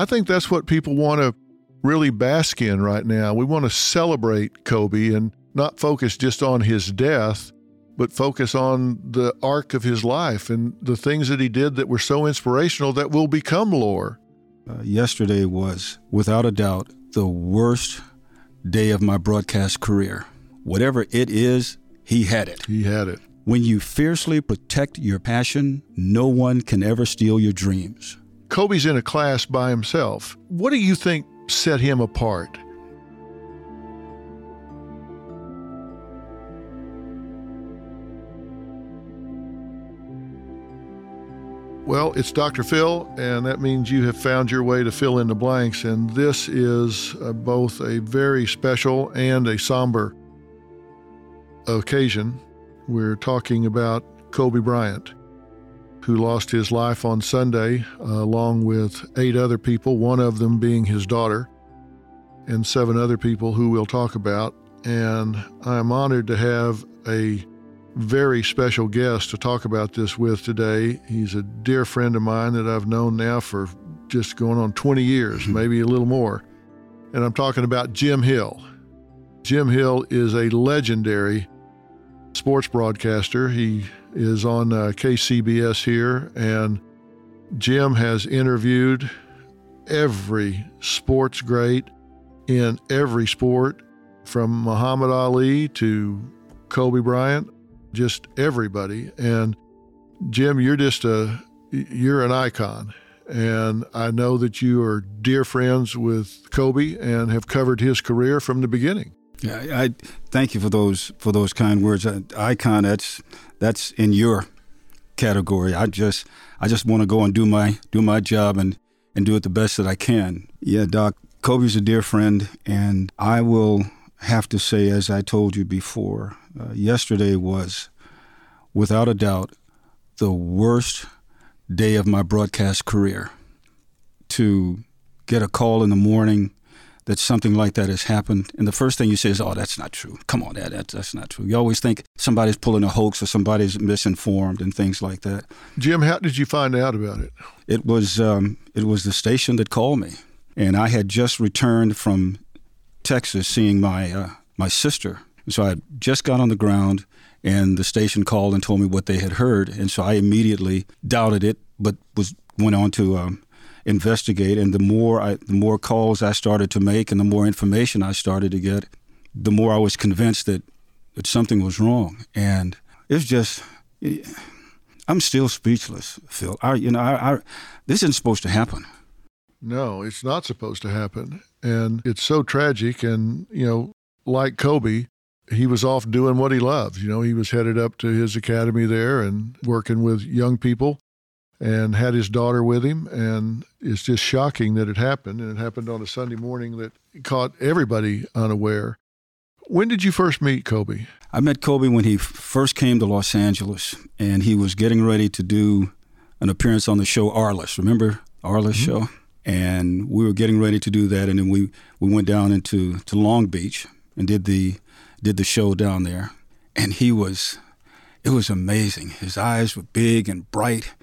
I think that's what people want to really bask in right now. We want to celebrate Kobe and not focus just on his death, but focus on the arc of his life and the things that he did that were so inspirational that will become lore. Uh, yesterday was, without a doubt, the worst day of my broadcast career. Whatever it is, he had it. He had it. When you fiercely protect your passion, no one can ever steal your dreams. Kobe's in a class by himself. What do you think set him apart? Well, it's Dr. Phil, and that means you have found your way to Phil in the Blanks. And this is uh, both a very special and a somber occasion. We're talking about Kobe Bryant, who lost his life on Sunday, uh, along with eight other people, one of them being his daughter, and seven other people who we'll talk about. And I'm honored to have a very special guest to talk about this with today. He's a dear friend of mine that I've known now for just going on 20 years, maybe a little more. And I'm talking about Jim Hill. Jim Hill is a legendary sports broadcaster. He is on uh, KCBS here, and Jim has interviewed every sports great in every sport, from Muhammad Ali to Kobe Bryant just everybody. And Jim, you're just a you're an icon. And I know that you are dear friends with Kobe and have covered his career from the beginning. Yeah, I thank you for those for those kind words. Uh, icon, that's that's in your category. I just I just want to go and do my do my job and and do it the best that I can. Yeah, Doc, Kobe's a dear friend, and I will have to say, as I told you before, uh, yesterday was, without a doubt, the worst day of my broadcast career. To get a call in the morning that something like that has happened, and the first thing you say is, "Oh, that's not true. Come on, that, that that's not true." You always think somebody's pulling a hoax or somebody's misinformed and things like that. Jim, how did you find out about it? It was um, it was the station that called me, and I had just returned from Texas seeing my uh, my sister so I just got on the ground, and the station called and told me what they had heard, and so I immediately doubted it, but was went on to um, investigate. And the more I, the more calls I started to make, and the more information I started to get, the more I was convinced that that something was wrong. And it's just. I'm still speechless, Phil. I, you know, I, I, this isn't supposed to happen. No, it's not supposed to happen, and it's so tragic. And you know, like Kobe, he was off doing what he loves. You know, he was headed up to his academy there and working with young people and had his daughter with him. And it's just shocking that it happened. And it happened on a Sunday morning that caught everybody unaware. When did you first meet Kobe? I met Kobe when he first came to Los Angeles and he was getting ready to do an appearance on the show Arliss. Remember Arliss mm-hmm. show? And we were getting ready to do that. And then we, we went down into to Long Beach and did the did the show down there, and he was, it was amazing. His eyes were big and bright,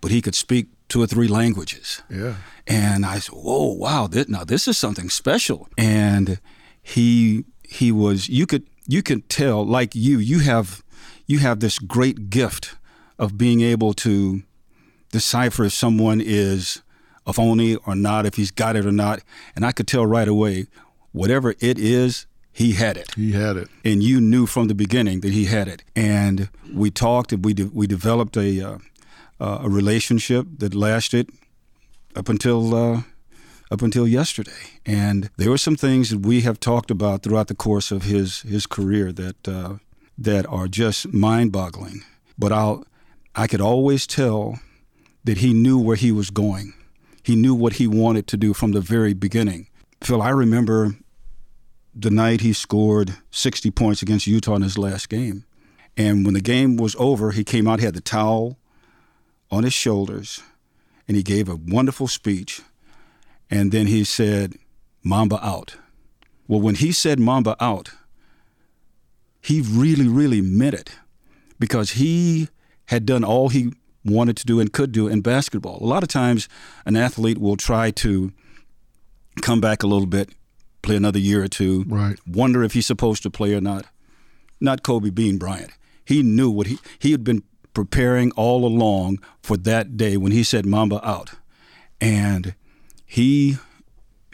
but he could speak two or three languages. Yeah. And I said, "Whoa, wow! This, now this is something special." And he he was you could you could tell like you you have you have this great gift of being able to decipher if someone is a phony or not, if he's got it or not. And I could tell right away, whatever it is, he had it. He had it. And you knew from the beginning that he had it. And we talked and we, de- we developed a, uh, uh, a relationship that lasted up until, uh, up until yesterday. And there were some things that we have talked about throughout the course of his his career that uh, that are just mind-boggling. But I'll I could always tell that he knew where he was going. He knew what he wanted to do from the very beginning. Phil, I remember the night he scored 60 points against Utah in his last game. And when the game was over, he came out, he had the towel on his shoulders, and he gave a wonderful speech. And then he said, Mamba out. Well, when he said Mamba out, he really, really meant it because he had done all he wanted to do and could do in basketball. A lot of times, an athlete will try to come back a little bit, play another year or two, right. wonder if he's supposed to play or not. Not Kobe Bean Bryant. He knew what he he had been preparing all along for that day when he said Mamba out. And he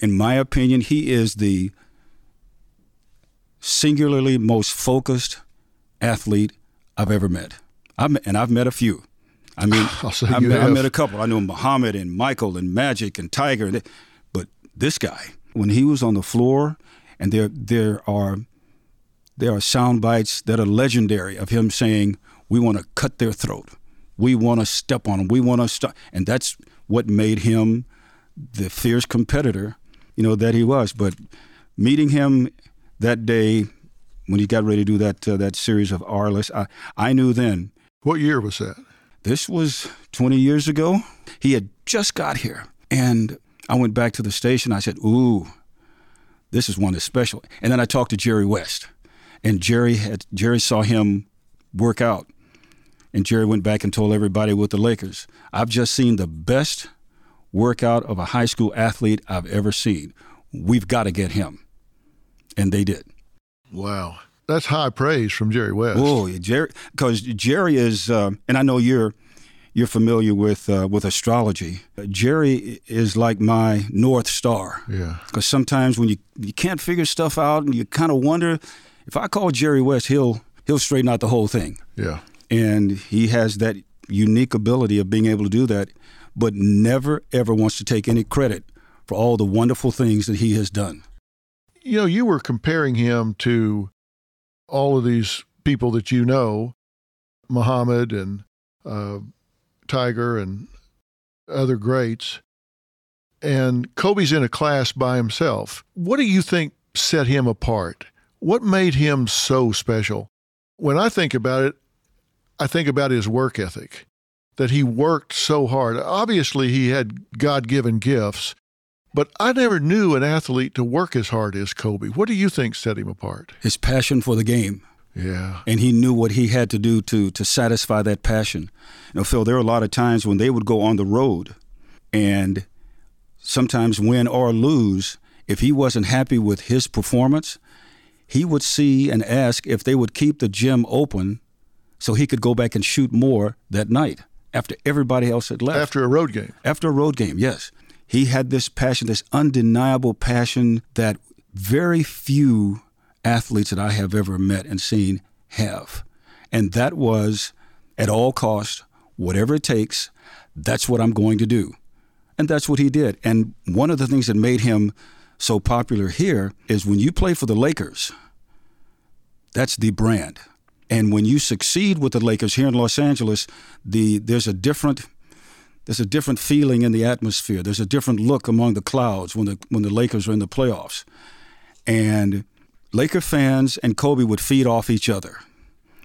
in my opinion, he is the singularly most focused athlete I've ever met. I've met, and I've met a few. I mean, I met, I, met, a couple. I know Muhammad and Michael and Magic and Tiger. But this guy, when he was on the floor, and there there are there are sound bites that are legendary of him saying, "We want to cut their throat. We want to step on them. We want to stop." And that's what made him the fierce competitor, you know, that he was. But meeting him that day when he got ready to do that uh, that series of Arliss, I I knew then. What year was that? This was 20 years ago. He had just got here. And I went back to the station. I said, Ooh, this is one that's special. And then I talked to Jerry West. And Jerry had Jerry saw him work out. And Jerry went back and told everybody with the Lakers, I've just seen the best workout of a high school athlete I've ever seen. We've got to get him. And they did. Wow that's high praise from Jerry West. Oh, Jerry, because Jerry is, uh, and I know you're you're familiar with uh, with astrology. Jerry is like my north star. Yeah. Because sometimes when you you can't figure stuff out and you kind of wonder, if I call Jerry West, he'll he'll straighten out the whole thing. Yeah. And he has that unique ability of being able to do that, but never ever wants to take any credit for all the wonderful things that he has done. You know, you were comparing him to all of these people that you know, Muhammad and uh, Tiger and other greats, and Kobe's in a class by himself. What do you think set him apart? What made him so special? When I think about it, I think about his work ethic, that he worked so hard. Obviously, he had God given gifts, but I never knew an athlete to work as hard as Kobe. What do you think set him apart? His passion for the game. Yeah. And he knew what he had to do to to satisfy that passion. You know, Phil, there were a lot of times when they would go on the road and sometimes win or lose, if he wasn't happy with his performance, he would see and ask if they would keep the gym open so he could go back and shoot more that night after everybody else had left. After a road game. After a road game, yes. He had this passion, this undeniable passion that very few athletes that I have ever met and seen have. And that was at all cost, whatever it takes, that's what I'm going to do. And that's what he did. And one of the things that made him so popular here is when you play for the Lakers, that's the brand. And when you succeed with the Lakers here in Los Angeles, the there's a different there's a different feeling in the atmosphere. There's a different look among the clouds when the when the Lakers are in the playoffs. And Laker fans and Kobe would feed off each other.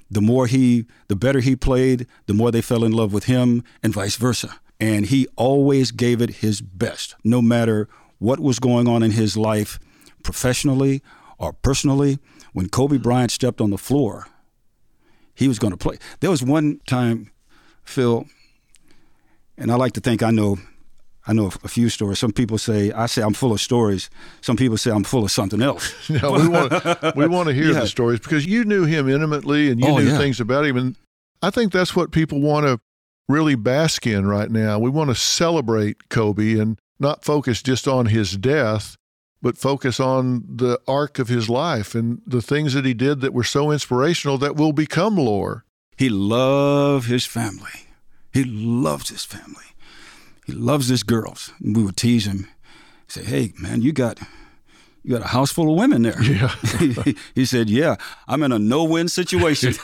The more he the better he played, the more they fell in love with him and vice versa. And he always gave it his best, no matter what was going on in his life, professionally or personally. When Kobe Bryant stepped on the floor, he was going to play. There was one time, Phil, and I like to think I know I know a few stories. Some people say I say I'm full of stories. Some people say I'm full of something else. no, we want we want to hear yeah. the stories because you knew him intimately and you oh, knew yeah. things about him, and I think that's what people want to really bask in right now. We want to celebrate Kobe and not focus just on his death, but focus on the arc of his life and the things that he did that were so inspirational that will become lore. He loved his family. He loved his family. He loves his girls. We would tease him. Say, hey man, you got you got a house full of women there. Yeah. he said, yeah, I'm in a no-win situation.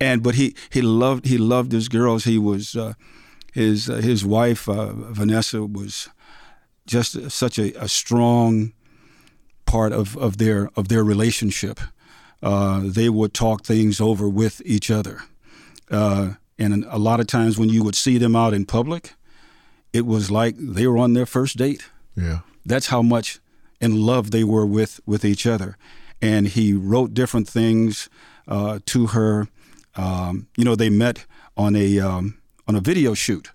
and but he he loved he loved his girls. He was uh, his uh, his wife uh, Vanessa was just such a, a, strong part of, of their of their relationship. Uh, they would talk things over with each other, uh, and a lot of times when you would see them out in public, it was like they were on their first date. Yeah, that's how much in love they were with with each other. And he wrote different things uh, to her. Um, you know, they met on a um, on a video shoot.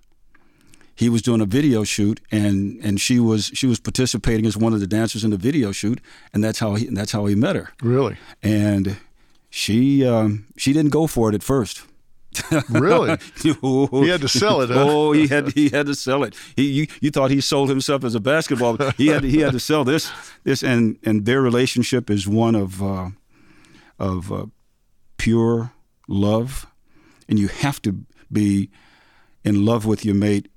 He was doing a video shoot, and and she was she was participating as one of the dancers in the video shoot, and that's how he that's how he met her. Really? And she um, she didn't go for it at first. Really? he had to sell it. Huh? Oh, he had he had to sell it. He you, you thought he sold himself as a basketball. He had he had to sell this this and and their relationship is one of uh, of uh, pure love, and you have to be in love with your mate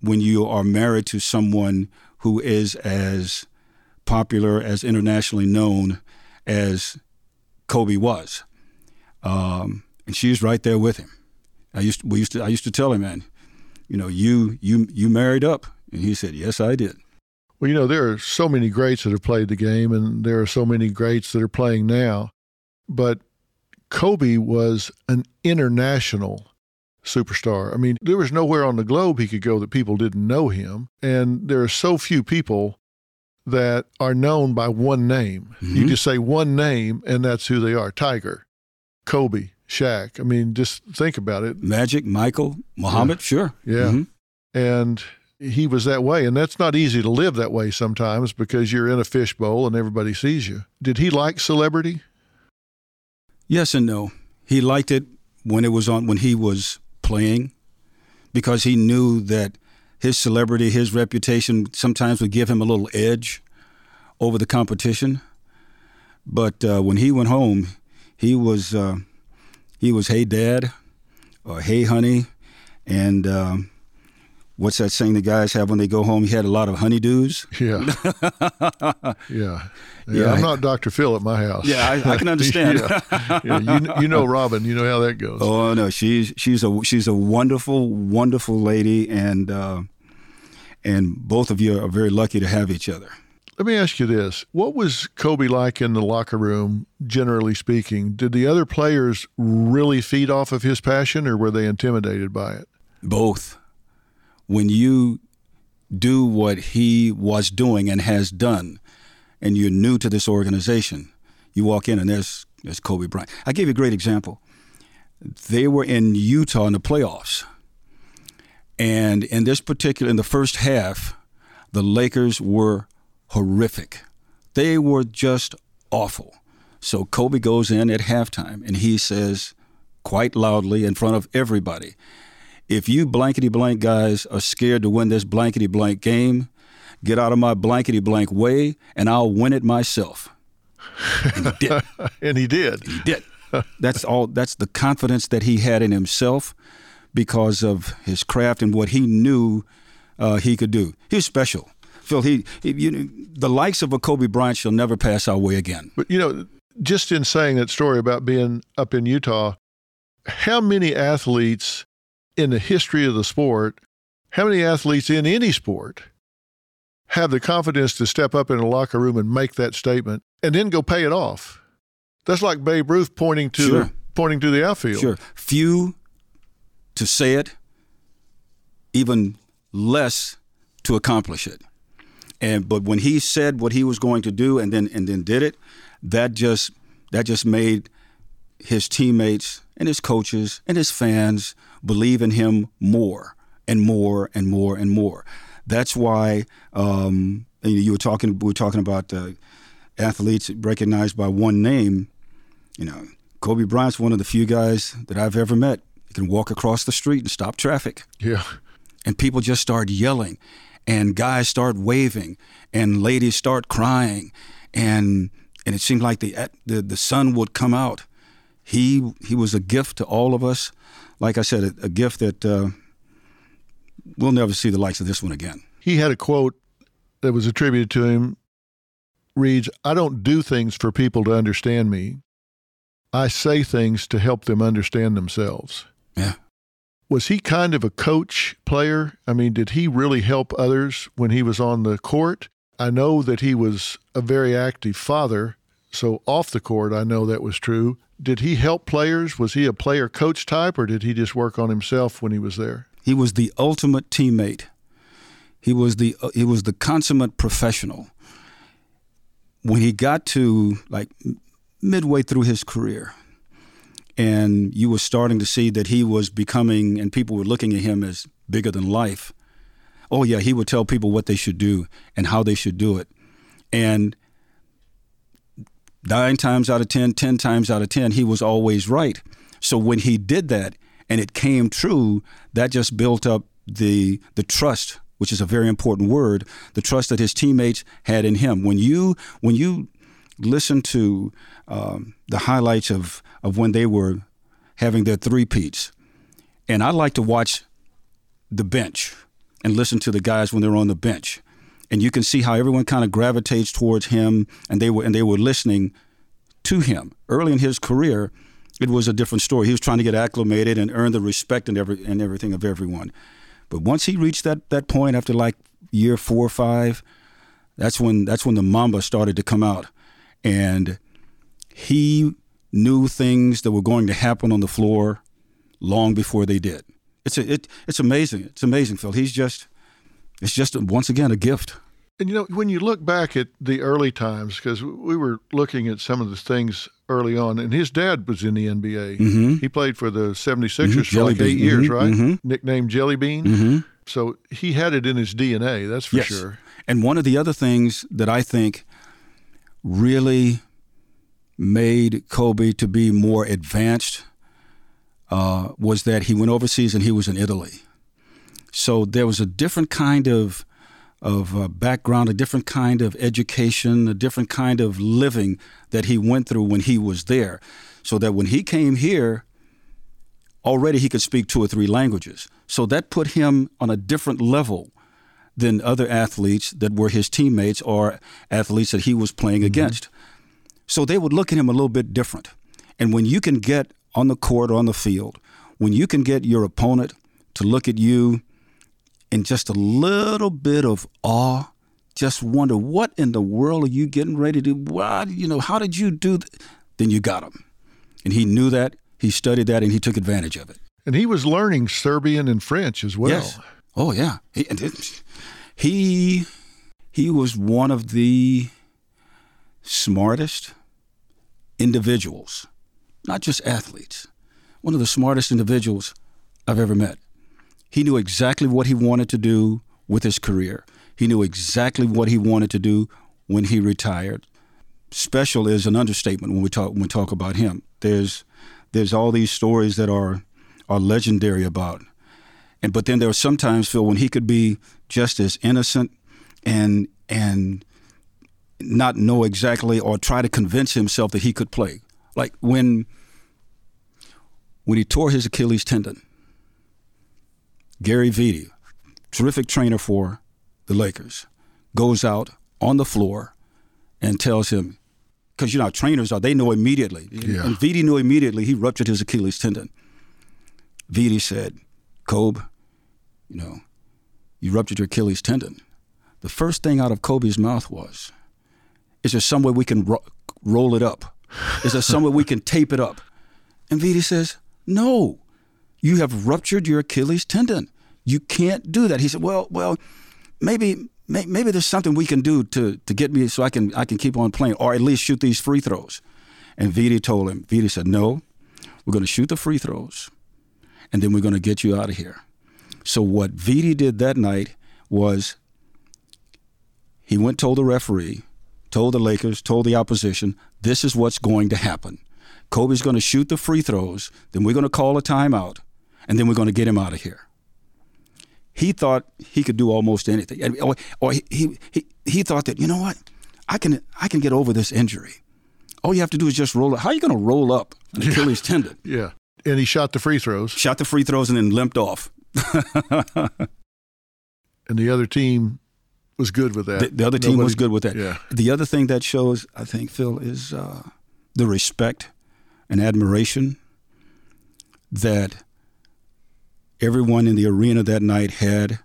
when you are married to someone who is as popular, as internationally known as Kobe was. Um, and she's right there with him. I used to, we used to I used to tell him, man, you know, you you you married up, and he said, yes, I did. Well, you know, there are so many greats that have played the game, and there are so many greats that are playing now. But Kobe was an international superstar. I mean, there was nowhere on the globe he could go that people didn't know him. And there are so few people that are known by one name. Mm-hmm. You just say one name, and that's who they are Tiger, Kobe, Shaq. I mean, just think about it. Magic, Michael, Muhammad, yeah. sure. Yeah. Mm-hmm. And he was that way. And that's not easy to live that way sometimes because you're in a fishbowl and everybody sees you. Did he like celebrity? Yes and no. He liked it when it was on when he was playing because he knew that his celebrity, his reputation sometimes would give him a little edge over the competition. But uh, when he went home, he was uh, he was hey dad or hey honey, and um, what's that saying the guys have when they go home? He had a lot of honeydews. Yeah. yeah. yeah. Yeah. I'm not Dr. Phil at my house. Yeah, I, I can understand. yeah. yeah. You, you know Robin. You know how that goes. Oh no, she's she's a she's a wonderful wonderful lady, and uh, and both of you are very lucky to have each other. Let me ask you this: What was Kobe like in the locker room, generally speaking? Did the other players really feed off of his passion, or were they intimidated by it? Both when you do what he was doing and has done, and you're new to this organization, you walk in and there's there's Kobe Bryant. I gave you a great example. They were in Utah in the playoffs, and in this particular in the first half, the Lakers were horrific. They were just awful. So Kobe goes in at halftime and he says, quite loudly in front of everybody, if you blankety blank guys are scared to win this blankety blank game, get out of my blankety blank way and I'll win it myself. And he did. and he did. He did. That's all that's the confidence that he had in himself because of his craft and what he knew uh, he could do. He was special. Phil, he, he you the likes of a Kobe Bryant shall never pass our way again. But you know, just in saying that story about being up in Utah, how many athletes in the history of the sport, how many athletes in any sport have the confidence to step up in a locker room and make that statement and then go pay it off? That's like Babe Ruth pointing to sure. pointing to the outfield. Sure. Few to say it, even less to accomplish it. And but when he said what he was going to do and then and then did it, that just that just made his teammates and his coaches and his fans believe in him more and more and more and more. That's why um, you were talking. We were talking about uh, athletes recognized by one name. You know, Kobe Bryant's one of the few guys that I've ever met. He can walk across the street and stop traffic. Yeah. And people just start yelling, and guys start waving, and ladies start crying, and and it seemed like the the, the sun would come out. He he was a gift to all of us like I said, a, a gift that uh, we'll never see the likes of this one again. He had a quote that was attributed to him reads I don't do things for people to understand me. I say things to help them understand themselves. Yeah. Was he kind of a coach player? I mean, did he really help others when he was on the court? I know that he was a very active father, so off the court, I know that was true. Did he help players? Was he a player coach type, or did he just work on himself when he was there? He was the ultimate teammate. He was the uh, he was the consummate professional. When he got to like midway through his career, and you were starting to see that he was becoming, and people were looking at him as bigger than life. Oh yeah, he would tell people what they should do and how they should do it, and nine times out of ten, ten times out of ten, he was always right. So when he did that and it came true, that just built up the the trust, which is a very important word, the trust that his teammates had in him. When you when you listen to um, the highlights of of when they were having their three peats, and I like to watch the bench and listen to the guys when they're on the bench. And you can see how everyone kind of gravitates towards him and they were and they were listening to him. Early in his career it was a different story. He was trying to get acclimated and earn the respect and every and everything of everyone. But once he reached that that point after like year 4 or 5 that's when that's when the mamba started to come out and he knew things that were going to happen on the floor long before they did it's a, it, it's amazing it's amazing phil he's just it's just once again a gift. And you know, when you look back at the early times, because we were looking at some of the things early on, and his dad was in the NBA. Mm-hmm. He played for the 76ers mm-hmm. for like eight mm-hmm. years, right? Mm-hmm. Nicknamed Jelly Bean. Mm-hmm. So he had it in his DNA, that's for yes. sure. And one of the other things that I think really made Kobe to be more advanced uh, was that he went overseas and he was in Italy. So there was a different kind of of uh, background, a different kind of education, a different kind of living that he went through when he was there. So that when he came here, already he could speak two or three languages. So that put him on a different level than other athletes that were his teammates or athletes that he was playing mm-hmm. against. So they would look at him a little bit different. And when you can get on the court or on the field, when you can get your opponent to look at you in just a little bit of awe, just wonder what in the world are you getting ready to do? Why, you know, how did you do that? Then you got him. And he knew that, he studied that, and he took advantage of it. And he was learning Serbian and French as well. Yes. Oh, yeah. He, he, he was one of the smartest individuals, not just athletes, one of the smartest individuals I've ever met. He knew exactly what he wanted to do with his career. He knew exactly what he wanted to do when he retired. Special is an understatement when we talk when we talk about him. There's there's all these stories that are are legendary about. And but then there are sometimes Phil when he could be just as innocent and and not know exactly or try to convince himself that he could play. Like when when he tore his Achilles tendon Gary Vitti, terrific trainer for the Lakers, goes out on the floor and tells him, because you know trainers are, they know immediately. Yeah. And Vitti knew immediately he ruptured his Achilles tendon. Vitti said, Kobe, you know, you ruptured your Achilles tendon. The first thing out of Kobe's mouth was, is there some way we can ro- roll it up? Is there some way we can tape it up? And Vitti says, no. You have ruptured your Achilles tendon. You can't do that. He said, Well, well, maybe maybe there's something we can do to to get me so I can I can keep on playing or at least shoot these free throws. And Vitti told him, Vitti said, No, we're gonna shoot the free throws and then we're gonna get you out of here. So what Vitti did that night was he went told the referee, told the Lakers, told the opposition, this is what's going to happen. Kobe's going to shoot the free throws, then we're going to call a timeout, and then we're going to get him out of here. He thought he could do almost anything, or, or oh, oh, he, he, he, he thought that you know what, I can I can get over this injury. All you have to do is just roll it. How are you going to roll up an Achilles tendon? Yeah, and he shot the free throws. Shot the free throws and then limped off. and the other team was good with that. The, the other team Nobody- was good with that. Yeah. The other thing that shows, I think, Phil, is uh, the respect and admiration that everyone in the arena that night had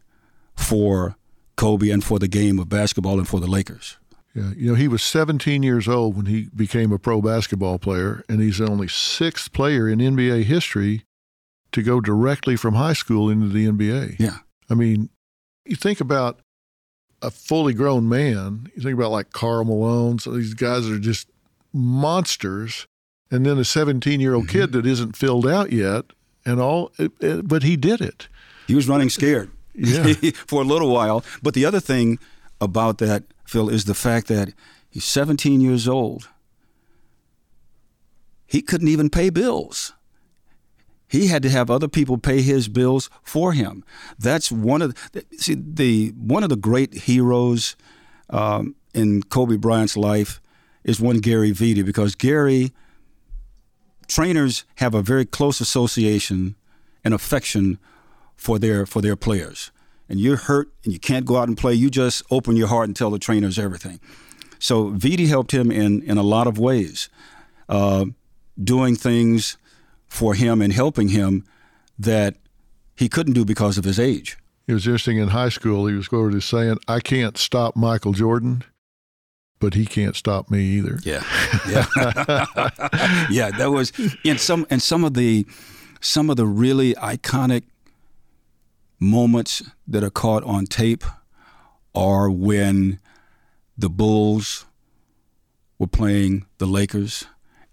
for Kobe and for the game of basketball and for the Lakers. Yeah, you know, he was 17 years old when he became a pro basketball player, and he's the only sixth player in NBA history to go directly from high school into the NBA. Yeah. I mean, you think about a fully grown man, you think about like Karl Malone, so these guys are just monsters, and then a 17 year old mm-hmm. kid that isn't filled out yet, and all, it, it- but he did it. He was running scared Yeah. for a little while. But the other thing about that, Phil, is the fact that he's 17 years old. He couldn't even pay bills. He had to have other people pay his bills for him. That's one of the, see the one of the great heroes um, in Kobe Bryant's life is one Gary Vitti because Gary trainers have a very close association and affection for their for their players. And you're hurt and you can't go out and play. You just open your heart and tell the trainers everything. So Vitti helped him in in a lot of ways, uh, doing things for him and helping him that he couldn't do because of his age. It was interesting in high school, he was quoted as saying, I can't stop Michael Jordan, but he can't stop me either. Yeah, yeah, yeah. That was in some and some of the some of the really iconic moments that are caught on tape are when the Bulls were playing the Lakers,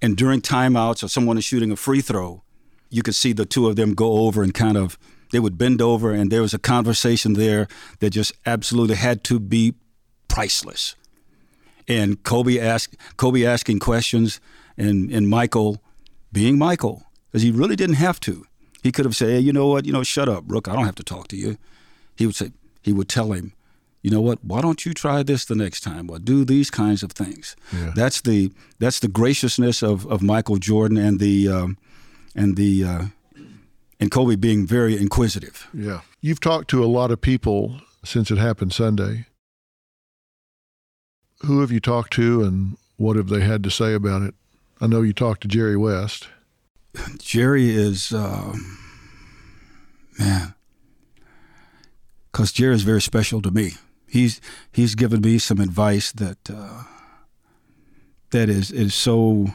and during timeouts or someone is shooting a free throw, you could see the two of them go over and kind of they would bend over, and there was a conversation there that just absolutely had to be priceless and Kobe ask Kobe asking questions and and Michael being Michael because he really didn't have to. He could have said, hey, you know what, you know, shut up, Rook. I don't have to talk to you. He would say he would tell him, you know what, why don't you try this the next time or do these kinds of things. Yeah. That's the that's the graciousness of, of Michael Jordan and the um, and the uh, and Kobe being very inquisitive. Yeah. You've talked to a lot of people since it happened Sunday. Who have you talked to and what have they had to say about it? I know you talked to Jerry West. Jerry is, um, man, because Jerry is very special to me. He's he's given me some advice that uh, that is is so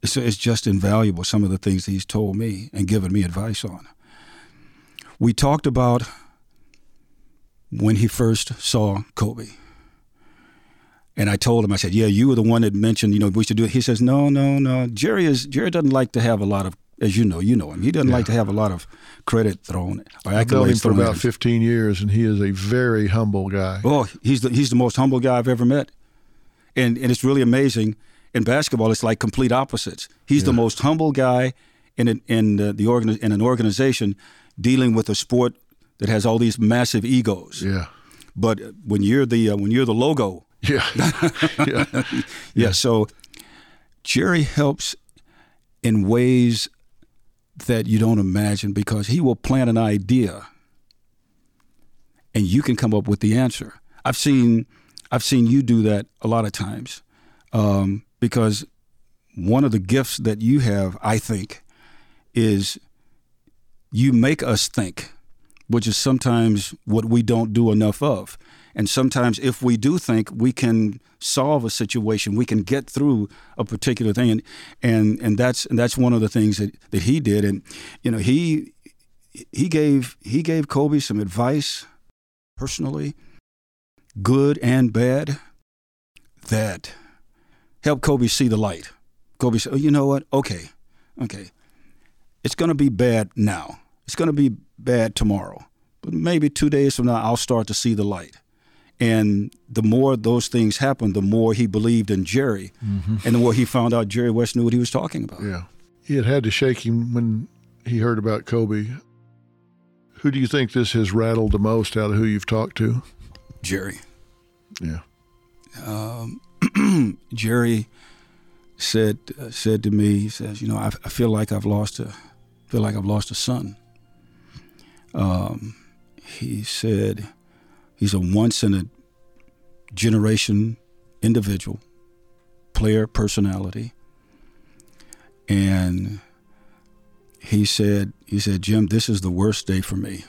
it's, it's just invaluable. Some of the things he's told me and given me advice on. We talked about when he first saw Kobe. And I told him, I said, "Yeah, you were the one that mentioned, you know, we should do it." He says, "No, no, no. Jerry is Jerry doesn't like to have a lot of, as you know, you know him. He doesn't like to have a lot of credit thrown or I've known him accolades for about him. 15 years, and he is a very humble guy. Oh, he's the he's the most humble guy I've ever met, and and it's really amazing. In basketball, it's like complete opposites. He's the most humble guy in an, in the, the organi- in an organization dealing with a sport that has all these massive egos. Yeah. But when you're the uh, when you're the logo, Yeah. yeah. yeah. So Jerry helps in ways that you don't imagine because he will plant an idea and you can come up with the answer. I've seen I've seen you do that a lot of times um, because one of the gifts that you have, I think, is you make us think, which is sometimes what we don't do enough of. And sometimes, if we do think, we can solve a situation, we can get through a particular thing, and and, and that's and that's one of the things that, that he did. And you know, he he gave he gave Kobe some advice personally, good and bad, that helped Kobe see the light. Kobe said, oh, "You know what? Okay, okay, it's going to be bad now. It's going to be bad tomorrow, but maybe two days from now, I'll start to see the light." And the more those things happened, the more he believed in Jerry, and the more he found out Jerry West knew what he was talking about. Yeah. It had to shake him when he heard about Kobe. Who do you think this has rattled the most out of who you've talked to? Jerry. Yeah. Jerry said uh, said to me, he says, you know, I, I feel like I've lost a feel like I've lost a son. Um, he said he's a once in a generation individual, player personality. And he said, he said, Jim, this is the worst day for me.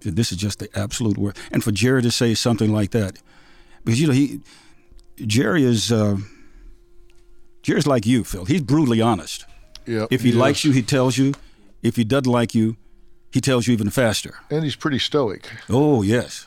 This is just the absolute worst. And for Jerry to say something like that, because you know he, Jerry is, uh, Jerry's like you, Phil. He's brutally honest. Yeah. If he likes you, he tells you. If he doesn't like you, he tells you even faster. And he's pretty stoic. Oh yes,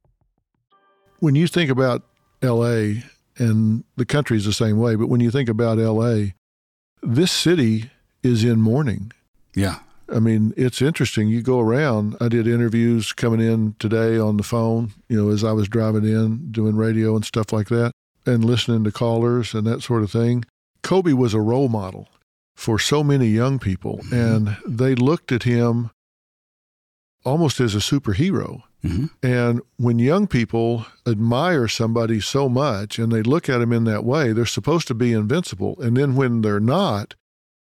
When you think about LA, and the country's the same way, but when you think about LA, this city is in mourning. Yeah. I mean, it's interesting. You go around. I did interviews coming in today on the phone, you know, as I was driving in, doing radio and stuff like that, and listening to callers and that sort of thing. Kobe was a role model for so many young people, mm-hmm. and they looked at him almost as a superhero. hmm And when young people admire somebody so much and they look at him in that way, they're supposed to be invincible. And then when they're not,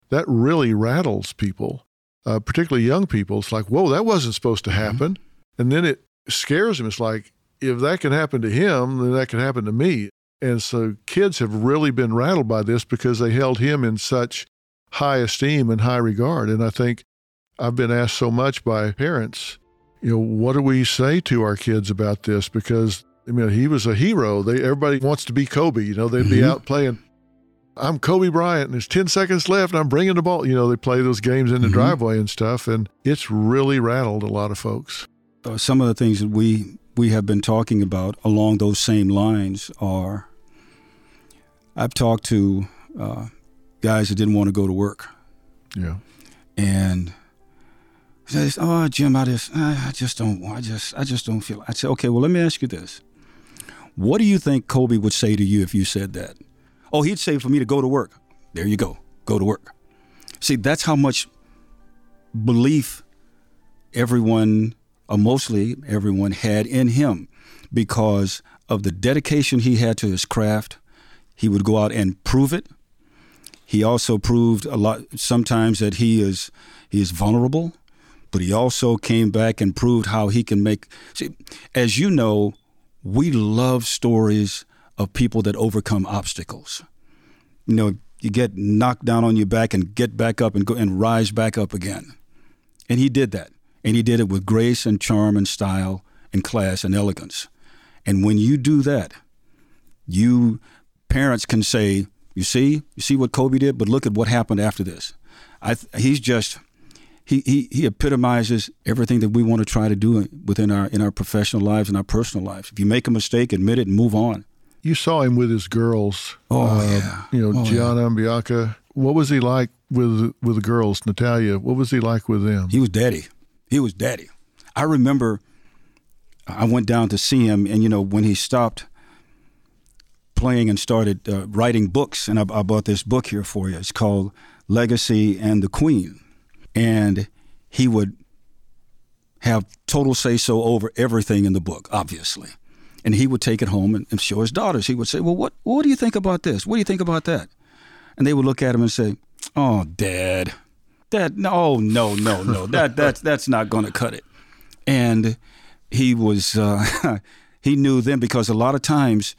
that really rattles people, uh, particularly young people. It's like, whoa, that wasn't supposed to happen. And then it scares them. It's like, if that can happen to him, then that can happen to me. And so kids have really been rattled by this because they held him in such high esteem and high regard. And I think I've been asked so much by parents you know, what do we say to our kids about this? Because I mean, he was a hero. They everybody wants to be Kobe. You know, they'd be Mhm. out playing. I'm Kobe Bryant, and there's 10 seconds left, and I'm bringing the ball. You know, they play those games in the Mhm. driveway and stuff, and it's really rattled a lot of folks. Uh, some of the things that we we have been talking about along those same lines are I've talked to uh, guys that didn't want to go to work Yeah. and says, "Oh, Jim, I just I just don't I just I just don't feel." I said, "Okay, well, let me ask you this: What do you think Kobe would say to you if you said that?" Oh, he'd say for me to go to work. There you go, go to work. See, that's how much belief everyone, or mostly everyone, had in him because of the dedication he had to his craft. He would go out and prove it. He also proved a lot sometimes that he is he is vulnerable, but he also came back and proved how he can make. See, as you know, we love stories of people that overcome obstacles. You know, you get knocked down on your back and get back up and go and rise back up again. And he did that. And he did it with grace and charm and style and class and elegance. And when you do that, you parents can say, "You see, you see what Kobe did, but look at what happened after this." I, he's just he, he he epitomizes everything that we want to try to do within our in our professional lives and our personal lives. If you make a mistake, admit it and move on. You saw him with his girls. Oh, uh, yeah. You know, Oh, Gianna and Bianca. What was he like with with the girls? Natalia. What was he like with them? He was daddy. He was daddy. I remember I went down to see him, and you know when he stopped playing and started uh, writing books, and I, I bought this book here for you. It's called Legacy and the Queen, and he would have total say so over everything in the book, obviously. and he would take it home and, and show his daughters. He would say, "Well, what what do you think about this? What do you think about that?" And they would look at him and say, "Oh, Dad, Dad, no, no, no, no, that that's that's not going to cut it." And he was uh, he knew then because a lot of times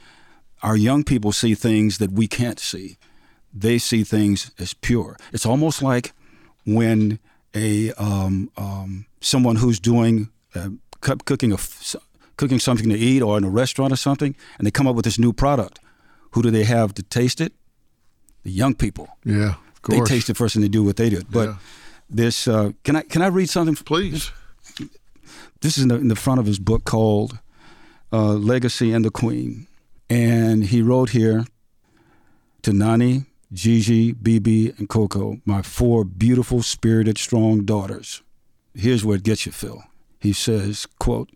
our young people see things that we can't see. They see things as pure. It's almost like when a um, um, someone who's doing uh, cooking a cooking something to eat or in a restaurant or something, and they come up with this new product. Who do they have to taste it? The young people. Yeah, of course. They taste it first and they do what they do. But Yeah. this, uh, can I can I read something? Please. This is in the, in the front of his book called uh, Legacy and the Queen. And he wrote here to Nani, Gigi, Bibi, and Coco, my four beautiful, spirited, strong daughters. Here's where it gets you, Phil. He says, quote,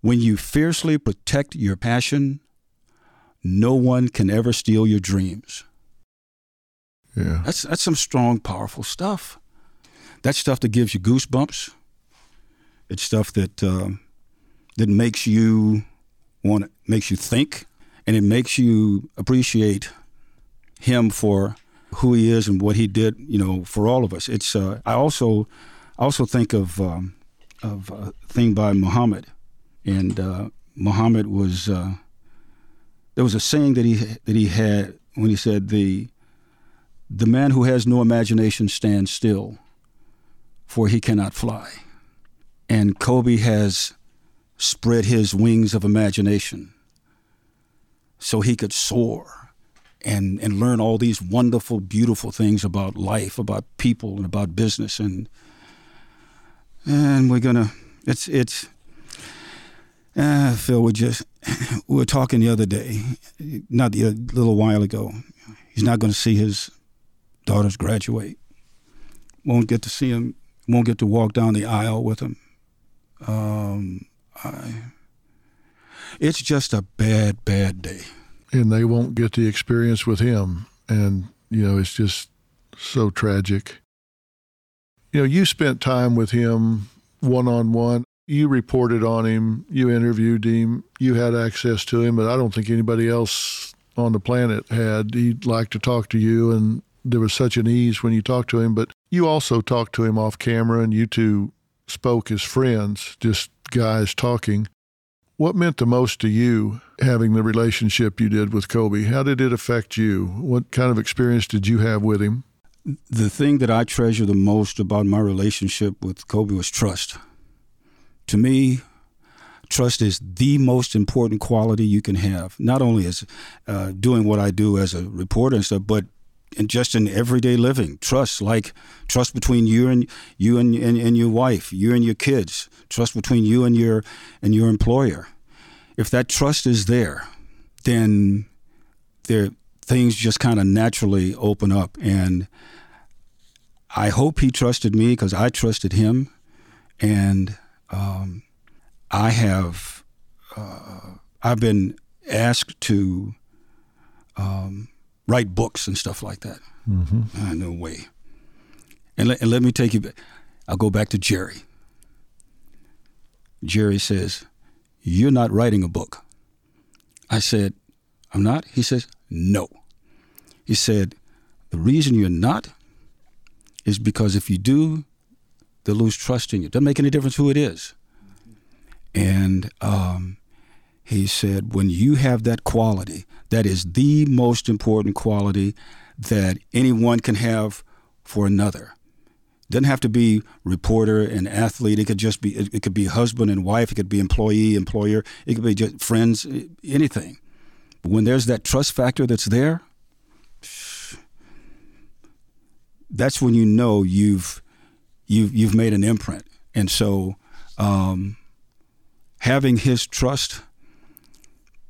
when you fiercely protect your passion, no one can ever steal your dreams. Yeah. That's that's some strong, powerful stuff. That's stuff that gives you goosebumps. It's stuff that um, that makes you want makes you think, and it makes you appreciate him for who he is and what he did. You know, for all of us. It's. Uh, I also I also think of um, of a thing by Muhammad, and uh, Muhammad was. Uh, there was a saying that he that he had when he said the the man who has no imagination stands still, for he cannot fly. And Kobe has spread his wings of imagination so he could soar and, and learn all these wonderful, beautiful things about life, about people, and about business. And and we're gonna it's it's uh, Phil, we just we were talking the other day, not the, a little while ago. He's not going to see his daughters graduate. Won't get to see him. Won't get to walk down the aisle with him. Um, I, it's just a bad, bad day. And they won't get the experience with him. And, you know, it's just so tragic. You know, you spent time with him one on one. You reported on him, you interviewed him, you had access to him, but I don't think anybody else on the planet had. He'd like to talk to you, and there was such an ease when you talked to him. But you also talked to him off camera, and you two spoke as friends, just guys talking. What meant the most to you having the relationship you did with Kobe? How did it affect you? What kind of experience did you have with him? The thing that I treasure the most about my relationship with Kobe was trust. To me, trust is the most important quality you can have, not only as uh, doing what I do as a reporter and stuff, but in just in everyday living. Trust, like trust between you and you and, and, and your wife, you and your kids, trust between you and your and your employer. If that trust is there, then there things just kind of naturally open up and I hope he trusted me because I trusted him, and um, I have uh, I've been asked to um, write books and stuff like that. Mm-hmm. Uh, no way. And, let- and let me take you. back. I'll go back to Jerry. Jerry says, "You're not writing a book." I said, "I'm not." He says, "No." He said, "The reason you're not is because if you do, they'll lose trust in you. Doesn't make any difference who it is." And um, he said, when you have that quality, that is the most important quality that anyone can have for another. It Doesn't have to be reporter and athlete. It could just be. It, could be husband and wife. It could be employee, employer. It could be just friends. Anything. But when there's that trust factor that's there, that's when you know you've you've you've made an imprint. And so, um, having his trust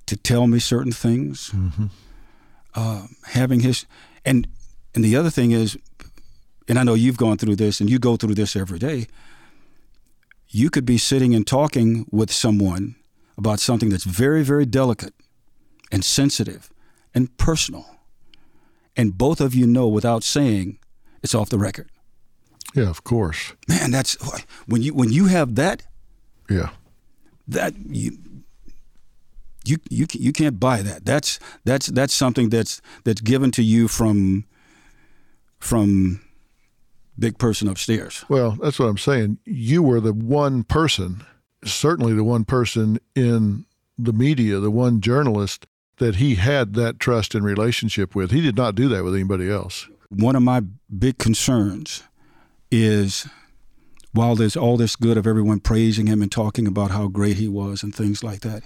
to tell me certain things, uh, having his and and the other thing is, and I know you've gone through this, and you go through this every day. You could be sitting and talking with someone about something that's very, very delicate and sensitive and personal, and both of you know without saying it's off the record. Yeah, of course. Man, that's when you when you have that Yeah. that you you you you can't buy that. That's that's that's something that's that's given to you from from big person upstairs. Well, that's what I'm saying. You were the one person, certainly the one person in the media, the one journalist that he had that trust and relationship with. He did not do that with anybody else. One of my big concerns is while there's all this good of everyone praising him and talking about how great he was and things like that,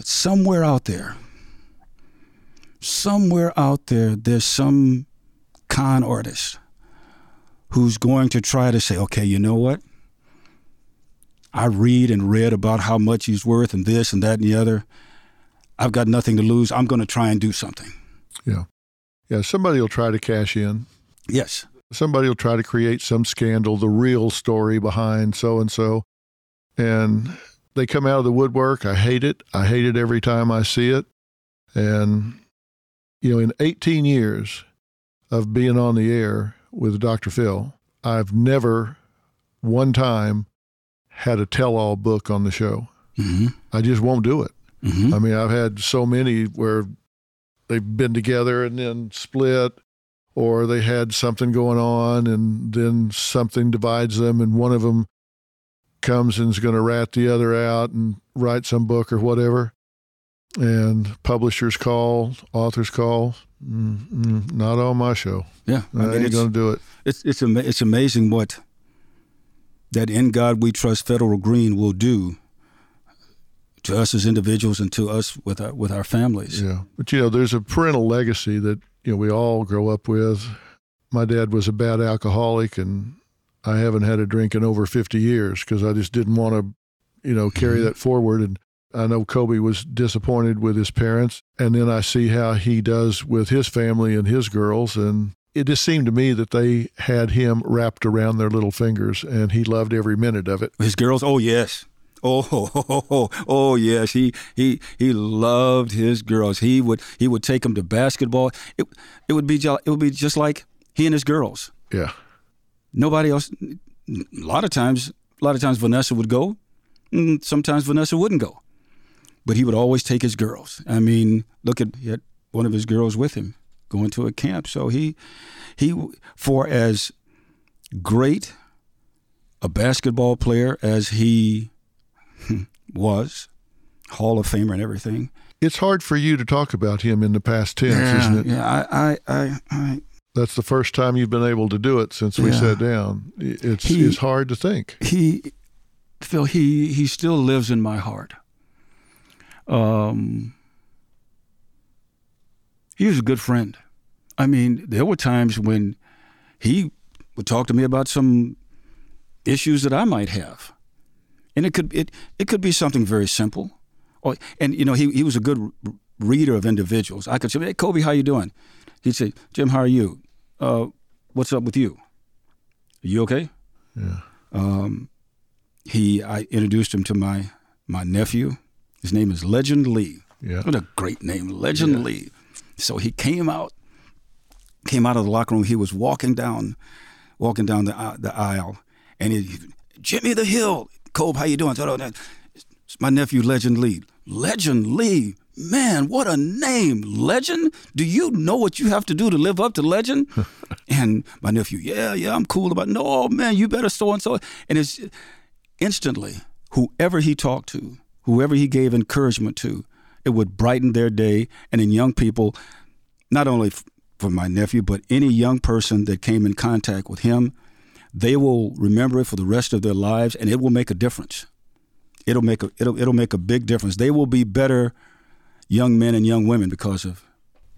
somewhere out there, somewhere out there, there's some con artist who's going to try to say, okay, you know what? I read and read about how much he's worth and this and that and the other. I've got nothing to lose. I'm going to try and do something. Yeah. Yeah. Somebody will try to cash in. Yes. Somebody will try to create some scandal, the real story behind so and so. And they come out of the woodwork. I hate it. I hate it every time I see it. And, you know, in 18 years of being on the air with Dr. Phil, I've never one time had a tell all book on the show. Mm-hmm. I just won't do it. Mm-hmm. I mean, I've had so many where they've been together and then split, or they had something going on and then something divides them, and one of them comes and is going to rat the other out and write some book or whatever. And publishers call, authors call. Mm, not on my show. Yeah, I, I ain't going to do it. It's it's ama- it's amazing what that in God we trust Federal Green will do to us as individuals and to us with our with our families. Yeah, but you know, there's a parental legacy that you know we all grow up with. My dad was a bad alcoholic, and I haven't had a drink in over 50 years because I just didn't want to, you know, carry mm-hmm. that forward. And I know Kobe was disappointed with his parents, and then I see how he does with his family and his girls, and it just seemed to me that they had him wrapped around their little fingers, and he loved every minute of it. His girls, oh yes, Oh, oh, oh, oh, yes, he he he loved his girls. He would he would take them to basketball. It it would be it would be just like he and his girls. Yeah. Nobody else. A lot of times, a lot of times Vanessa would go, and sometimes Vanessa wouldn't go, but he would always take his girls. I mean, look at he had one of his girls with him going to a camp. So he he for as great a basketball player as he was Hall of Famer and everything. It's hard for you to talk about him in the past tense, yeah, isn't it? Yeah, I, I, I, I, That's the first time you've been able to do it since we yeah. sat down. It's he, it's hard to think. He, Phil, he he still lives in my heart. Um, he was a good friend. I mean, there were times when he would talk to me about some issues that I might have and it could it it could be something very simple. Or, and you know, he he was a good reader of individuals. I could say, "Hey, Kobe, how you doing?" He'd say, "Jim, how are you? Uh, what's up with you? Are you okay?" Yeah. Um, he I introduced him to my my nephew. His name is Legend Lee. Yeah. What a great name, Legend yeah. Lee. So he came out came out of the locker room. He was walking down walking down the uh, the aisle, and he Jimmy the Hill. Kobe, how you doing? It's my nephew, Legend Lee. Legend Lee. Man, what a name. Legend? Do you know what you have to do to live up to legend? and my nephew, yeah, yeah, I'm cool about it. No, man, you better so and so. And it's instantly, whoever he talked to, whoever he gave encouragement to, it would brighten their day. And in young people, not only for my nephew, but any young person that came in contact with him, they will remember it for the rest of their lives, and it will make a difference. It'll make a it'll it'll make a big difference. They will be better young men and young women because of.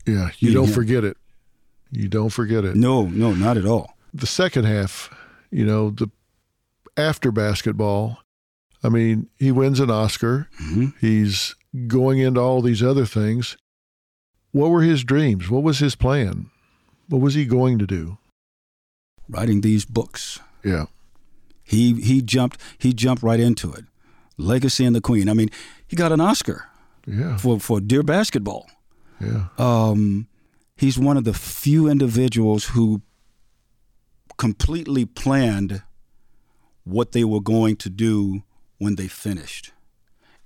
Yeah, you don't him. forget it. You don't forget it. No, no, not at all. The second half, you know, the after basketball, I mean, he wins an Oscar. Mm-hmm. He's going into all these other things. What were his dreams? What was his plan? What was he going to do? writing these books. Yeah. He he jumped he jumped right into it. Legacy and the Queen. I mean, he got an Oscar. Yeah. For for Dear Basketball. Yeah. Um, he's one of the few individuals who completely planned what they were going to do when they finished.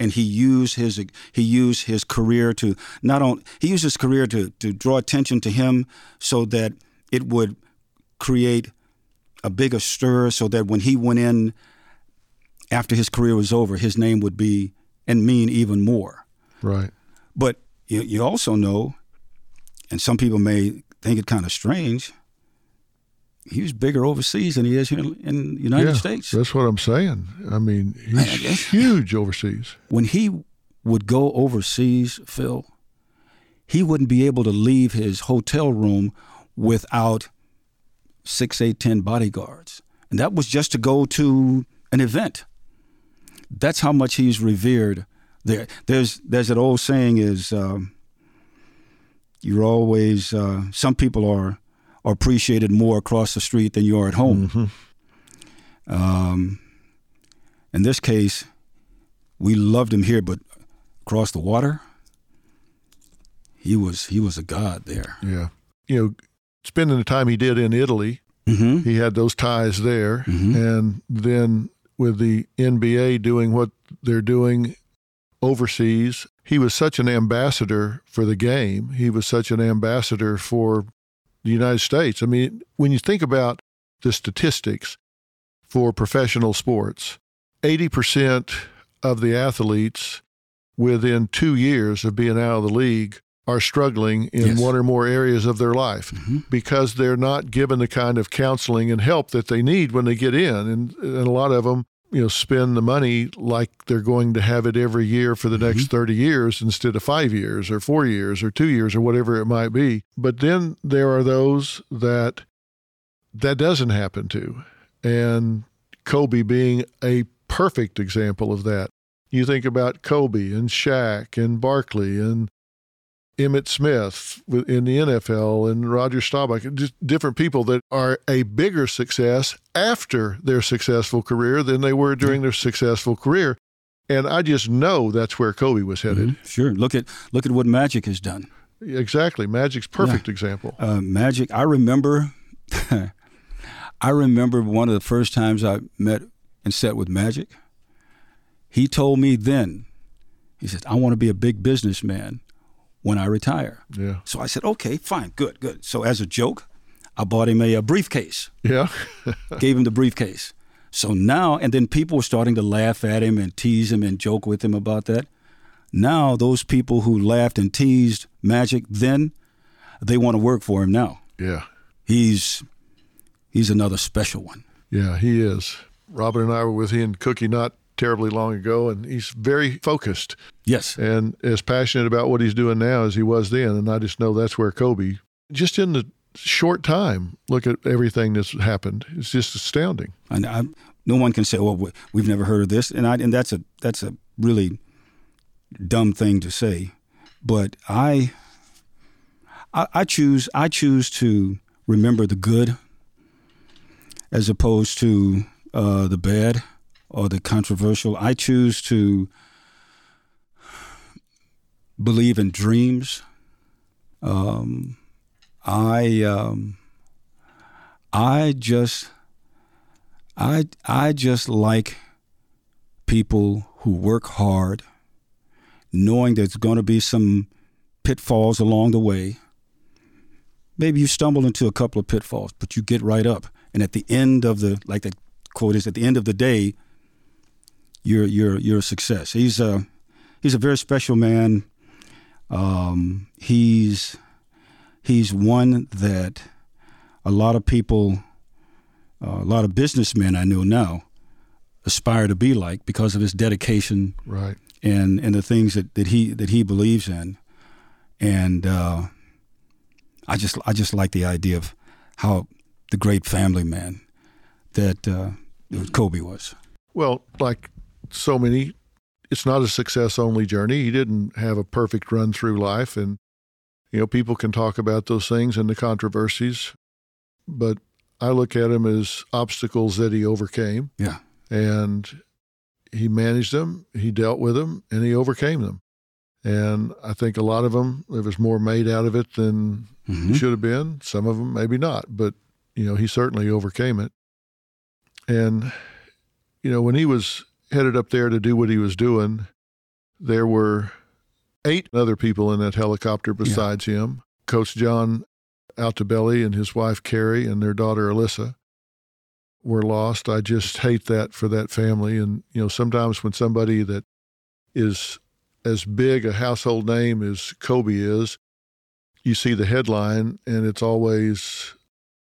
and he used his he used his career to not only he used his career to to draw attention to him so that it would create a bigger stir so that when he went in after his career was over his name would be and mean even more Right. but you, you also know and some people may think it kind of strange he was bigger overseas than he is here in the United yeah, States That's what I'm saying. I mean, I he's guess- huge overseas. when he would go overseas, Phil, he wouldn't be able to leave his hotel room without six, eight, ten bodyguards. And that was just to go to an event. That's how much he's revered there. There's there's that old saying is um, you're always uh, some people are are appreciated more across the street than you are at home. Um, in this case, we loved him here, but across the water, he was he was a god there. Yeah. You know, spending the time he did in Italy, Mm-hmm. he had those ties there. Mhm. And then with the NBA doing what they're doing overseas, he was such an ambassador for the game. He was such an ambassador for the United States. I mean, when you think about the statistics for professional sports, 80% of the athletes within two years of being out of the league are struggling in Yes. one or more areas of their life Mhm. because they're not given the kind of counseling and help that they need when they get in. And, and a lot of them, you know, spend the money like they're going to have it every year for the next mm-hmm. 30 years instead of five years or four years or two years or whatever it might be. But then there are those that that doesn't happen to. And Kobe being a perfect example of that. You think about Kobe and Shaq and Barkley and Emmitt Smith in the NFL and Roger Staubach, just different people that are a bigger success after their successful career than they were during their successful career. And I just know that's where Kobe was headed. Mhm. Sure. Look at look at what Magic has done. Exactly. Magic's perfect example. Uh, Magic. I remember. I remember one of the first times I met and sat with Magic. He told me then. He said, "I want to be a big businessman when I retire." Yeah. So I said, "Okay, fine, good, good." So as a joke, I bought him a, a briefcase. Yeah. gave him the briefcase. So now, and then people were starting to laugh at him and tease him and joke with him about that. Now, those people who laughed and teased Magic then, they want to work for him now. yeah. He's he's another special one. Yeah, he is. Robin and I were with him and Cookie not terribly long ago, and he's very focused Yes. and as passionate about what he's doing now as he was then. And I just know that's where Kobe, just in the short time, look at everything that's happened. It's just astounding. And I, no one can say, "Well, we- we've never heard of this," and I, and that's a that's a really dumb thing to say. But I, I, I choose I choose to remember the good as opposed to uh, the bad or the controversial. I choose to believe in dreams. Um, I um, I just I I just like people who work hard, knowing there's going to be some pitfalls along the way. Maybe you stumble into a couple of pitfalls, but you get right up. And at the end of the like the quote is at the end of the day, you're you're you're a success. He's a he's a very special man. Um, he's he's one that a lot of people uh, a lot of businessmen I know now aspire to be like because of his dedication Right. and and the things that, that he that he believes in, and uh, I just I just like the idea of how the great family man that uh, Kobe was. Well, like so many, it's not a success only journey. He didn't have a perfect run through life. And, you know, people can talk about those things and the controversies, but I look at them as obstacles that he overcame. Yeah. And he managed them, he dealt with them, and he overcame them. And I think a lot of them, there was more made out of it than Mhm. should have been. Some of them maybe not, but you know he certainly overcame it. And you know when he was headed up there to do what he was doing, there were eight other people in that helicopter besides yeah. him. Coach John Altobelli and his wife Keri and their daughter Alyssa were lost. I just hate that for that family. And you know, sometimes when somebody that is as big a household name as Kobe is, you see the headline and it's always,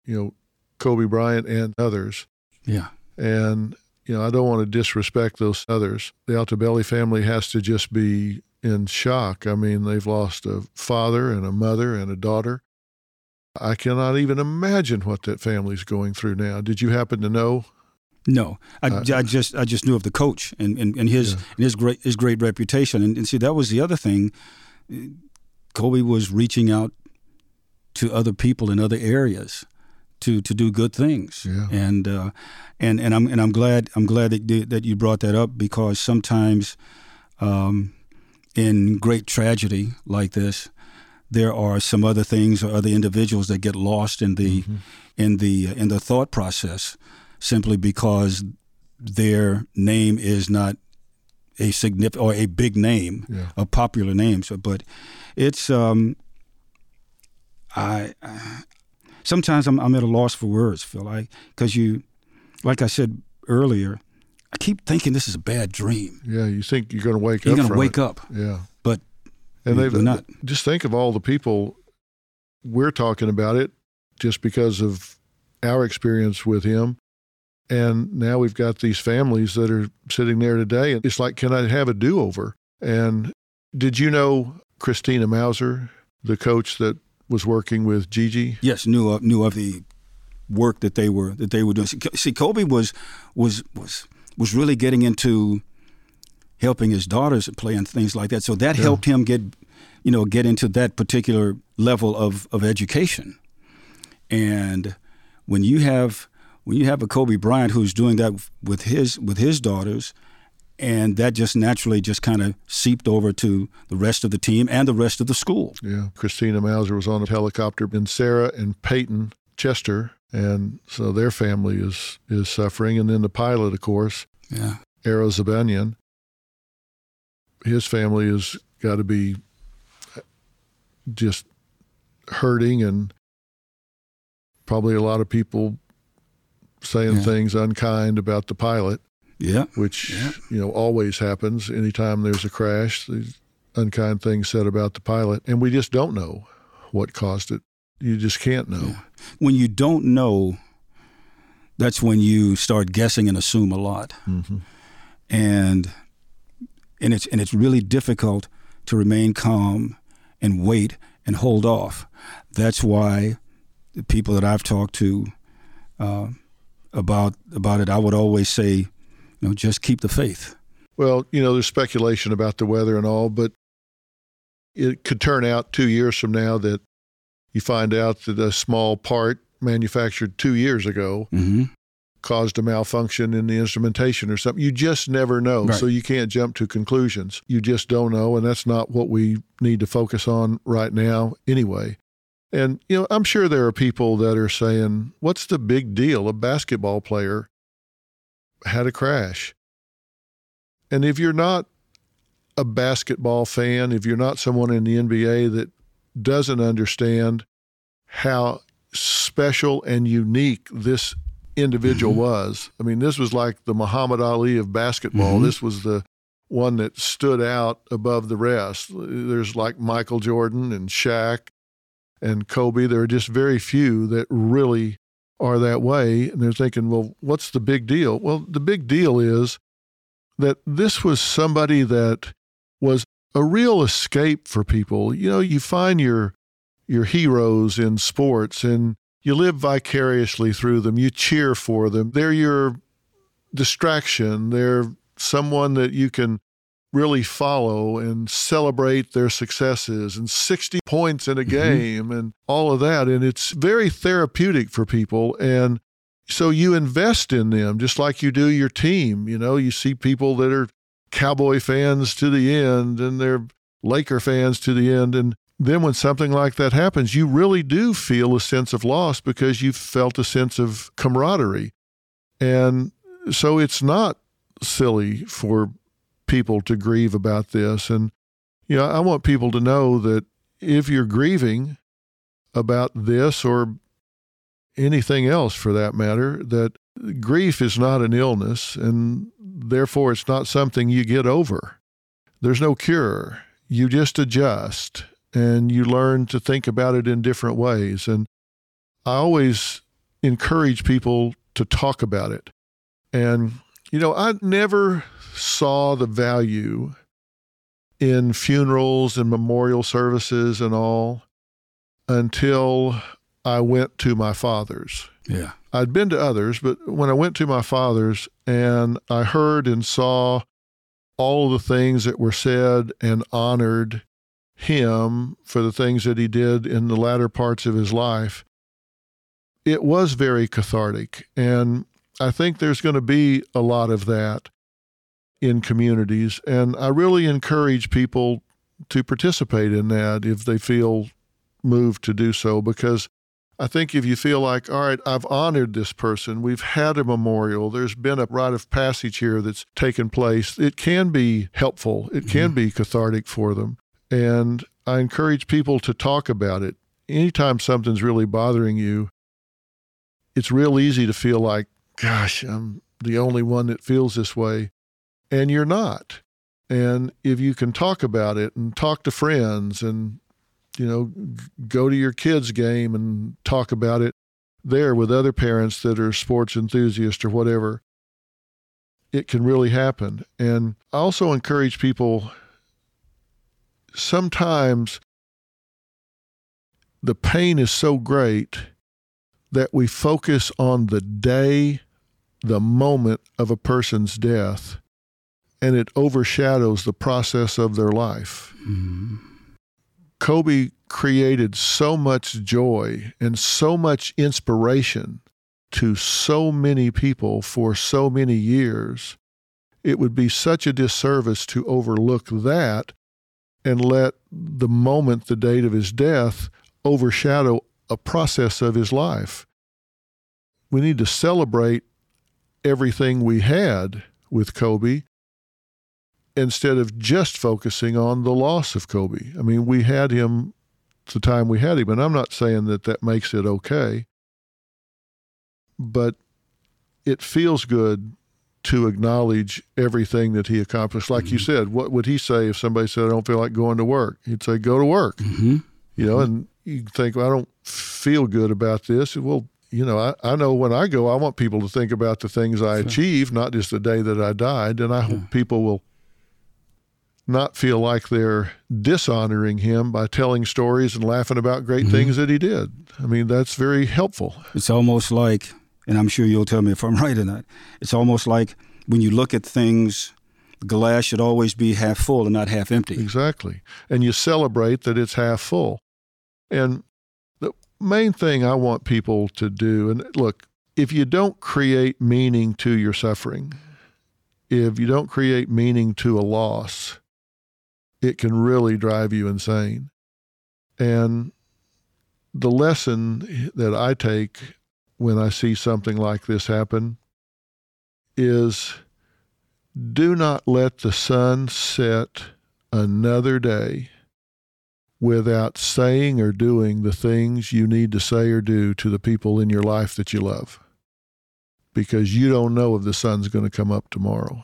you know, Kobe Bryant and others. Yeah. And, you know, I don't want to disrespect those others. The Altobelli family has to just be in shock. I mean, they've lost a father and a mother and a daughter. I cannot even imagine what that family's going through now. Did you happen to know? No, I, uh, I just I just knew of the coach and, and, and his yeah. and his great his great reputation and, and see that was the other thing. Kobe was reaching out to other people in other areas to to do good things. Yeah. And uh, and and I'm and I'm glad I'm glad that that you brought that up because sometimes um, in great tragedy like this, there are some other things or other individuals that get lost in the mm-hmm. in the in the thought process simply because their name is not a significant or a big name, yeah. a popular name. So, but it's um, I, I sometimes I'm, I'm at a loss for words, Phil. I because you, like I said earlier, I keep thinking this is a bad dream. Yeah, you think you're going to wake you're up. You're going to wake it. up. Yeah, but and they've not. Just think of all the people we're talking about it, just because of our experience with him. And now we've got these families that are sitting there today. And it's like, can I have a do over? And did you know Christina Mauser, the coach that was working with Gigi? Yes, knew of, knew of the work that they were that they were doing. See, Kobe was was was was really getting into helping his daughters play and things like that. So that yeah. helped him get you know get into that particular level of of education. And when you have when you have a Kobe Bryant who's doing that with his with his daughters, and that just naturally just kind of seeped over to the rest of the team and the rest of the school. Yeah, Christina Mauser was on a helicopter, and Sarah and Peyton Chester, and so their family is is suffering. And then the pilot, of course, yeah, Ara Zobayan, his family has got to be uh, just hurting, and probably a lot of people saying yeah. things unkind about the pilot. Yeah. Which, yeah. you know, always happens anytime there's a crash. These unkind things said about the pilot. And we just don't know what caused it. You just can't know. Yeah. When you don't know, that's when you start guessing and assume a lot. Mm-hmm. And and it's and it's really difficult to remain calm and wait and hold off. That's why the people that I've talked to uh, about about it, I would always say, you know, just keep the faith. Well, you know, there's speculation about the weather and all, but it could turn out two years from now that you find out that a small part manufactured two years ago mm-hmm. caused a malfunction in the instrumentation or something. You just never know. Right. So you can't jump to conclusions. You just don't know. And that's not what we need to focus on right now anyway. And, you know, I'm sure there are people that are saying, what's the big deal? A basketball player had a crash. And if you're not a basketball fan, if you're not someone in the NBA that doesn't understand how special and unique this individual mm-hmm. was, I mean, this was like the Muhammad Ali of basketball. Mm-hmm. This was the one that stood out above the rest. There's like Michael Jordan and Shaq and Kobe. There are just very few that really are that way. And they're thinking, well, what's the big deal? Well, the big deal is that this was somebody that was a real escape for people. You know, you find your your heroes in sports and you live vicariously through them. You cheer for them. They're your distraction. They're someone that you can really follow and celebrate their successes and 60 points in a mm-hmm. game mm-hmm. and all of that. And it's very therapeutic for people. And so you invest in them just like you do your team. You know, you see people that are Cowboy fans to the end and they're Laker fans to the end. And then when something like that happens, you really do feel a sense of loss because you've felt a sense of camaraderie. And so it's not silly for people to grieve about this. And, you know, I want people to know that if you're grieving about this or anything else for that matter, that grief is not an illness and therefore it's not something you get over. There's no cure. You just adjust and you learn to think about it in different ways. And I always encourage people to talk about it. And, you know, I never saw the value in funerals and memorial services and all until I went to my father's. Yeah. I'd been to others, but when I went to my father's and I heard and saw all the things that were said and honored him for the things that he did in the latter parts of his life, it was very cathartic. And I think there's going to be a lot of that in communities. And I really encourage people to participate in that if they feel moved to do so, because I think if you feel like, all right, I've honored this person, we've had a memorial, there's been a rite of passage here that's taken place, it can be helpful, it can mm-hmm. be cathartic for them. And I encourage people to talk about it. Anytime something's really bothering you, it's real easy to feel like, gosh, I'm the only one that feels this way. And you're not. And if you can talk about it and talk to friends and you know, go to your kids' game and talk about it there with other parents that are sports enthusiasts or whatever. It can really happen. And I also encourage people sometimes the pain is so great that we focus on the day, the moment of a person's death, and it overshadows the process of their life. Mm-hmm. Kobe created so much joy and so much inspiration to so many people for so many years. It would be such a disservice to overlook that and let the moment, the date of his death, overshadow a process of his life. We need to celebrate everything we had with Kobe instead of just focusing on the loss of Kobe. I mean, we had him the time we had him, and I'm not saying that that makes it okay, but it feels good to acknowledge everything that he accomplished. Like mm-hmm. you said, what would he say if somebody said, I don't feel like going to work? He'd say, Go to work. Mm-hmm. You know, mm-hmm. and you think, well, I don't feel good about this. Well, you know, I, I know when I go, I want people to think about the things I sure. achieved, not just the day that I died. And I yeah. hope people will not feel like they're dishonoring him by telling stories and laughing about great mm-hmm. things that he did. I mean, that's very helpful. It's almost like, and I'm sure you'll tell me if I'm right or not, it's almost like when you look at things, the glass should always be half full and not half empty. Exactly. And you celebrate that it's half full. And main thing I want people to do, and look, if you don't create meaning to your suffering, if you don't create meaning to a loss, it can really drive you insane. And the lesson that I take when I see something like this happen is do not let the sun set another day without saying or doing the things you need to say or do to the people in your life that you love. Because you don't know if the sun's going to come up tomorrow.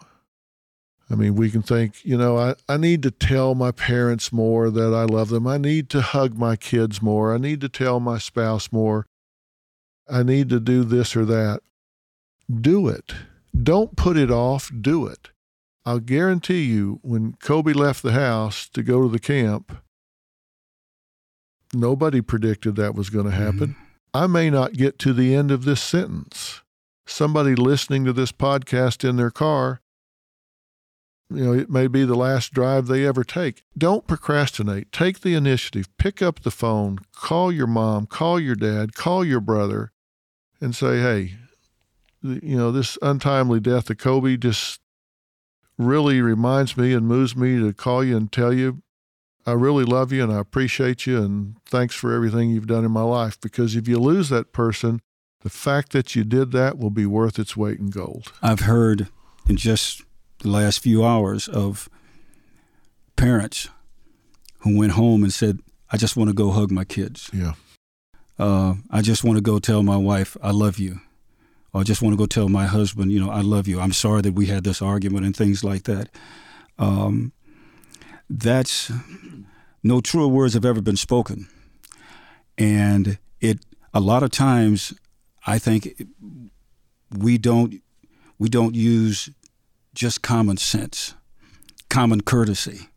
I mean, we can think, you know, I, I need to tell my parents more that I love them. I need to hug my kids more. I need to tell my spouse more. I need to do this or that. Do it. Don't put it off. Do it. I'll guarantee you, when Kobe left the house to go to the camp, nobody predicted that was going to happen. Mm-hmm. I may not get to the end of this sentence. Somebody listening to this podcast in their car you know, it may be the last drive they ever take. Don't procrastinate. Take the initiative. Pick up the phone, call your mom, call your dad, call your brother, and say, hey, you know, this untimely death of Kobe just really reminds me and moves me to call you and tell you I really love you and I appreciate you and thanks for everything you've done in my life. Because if you lose that person, the fact that you did that will be worth its weight in gold. I've heard in just the last few hours of parents who went home and said, "I just want to go hug my kids. Yeah. Uh, I just want to go tell my wife I love you." Or I just want to go tell my husband, you know, I love you. I'm sorry that we had this argument and things like that. Um, that's no truer words have ever been spoken, and it a lot of times I think we don't we don't use just common sense, common courtesy.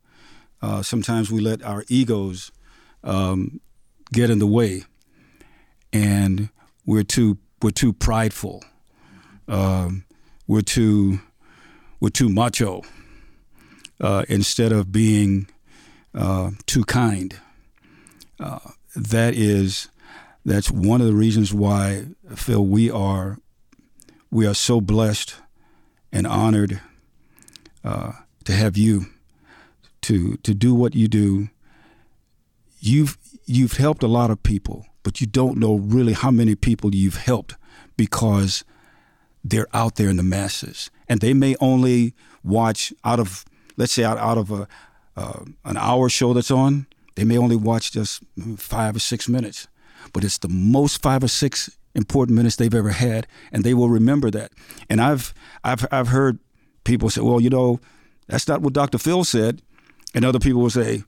Uh, sometimes we let our egos um, get in the way, and we're too we're too prideful. Um, we're too we're too macho uh, instead of being uh, too kind. Uh, that is that's one of the reasons why Phil we are we are so blessed and honored uh, to have you to to do what you do. You've you've helped a lot of people, but you don't know really how many people you've helped because they're out there in the masses, and they may only watch out of let's say out, out of a uh, an hour show that's on, they may only watch just five or six minutes, but it's the most five or six important minutes they've ever had, and they will remember that. And I've I've I've heard people say, well, you know, that's not what Dr. Phil said, and other people will say,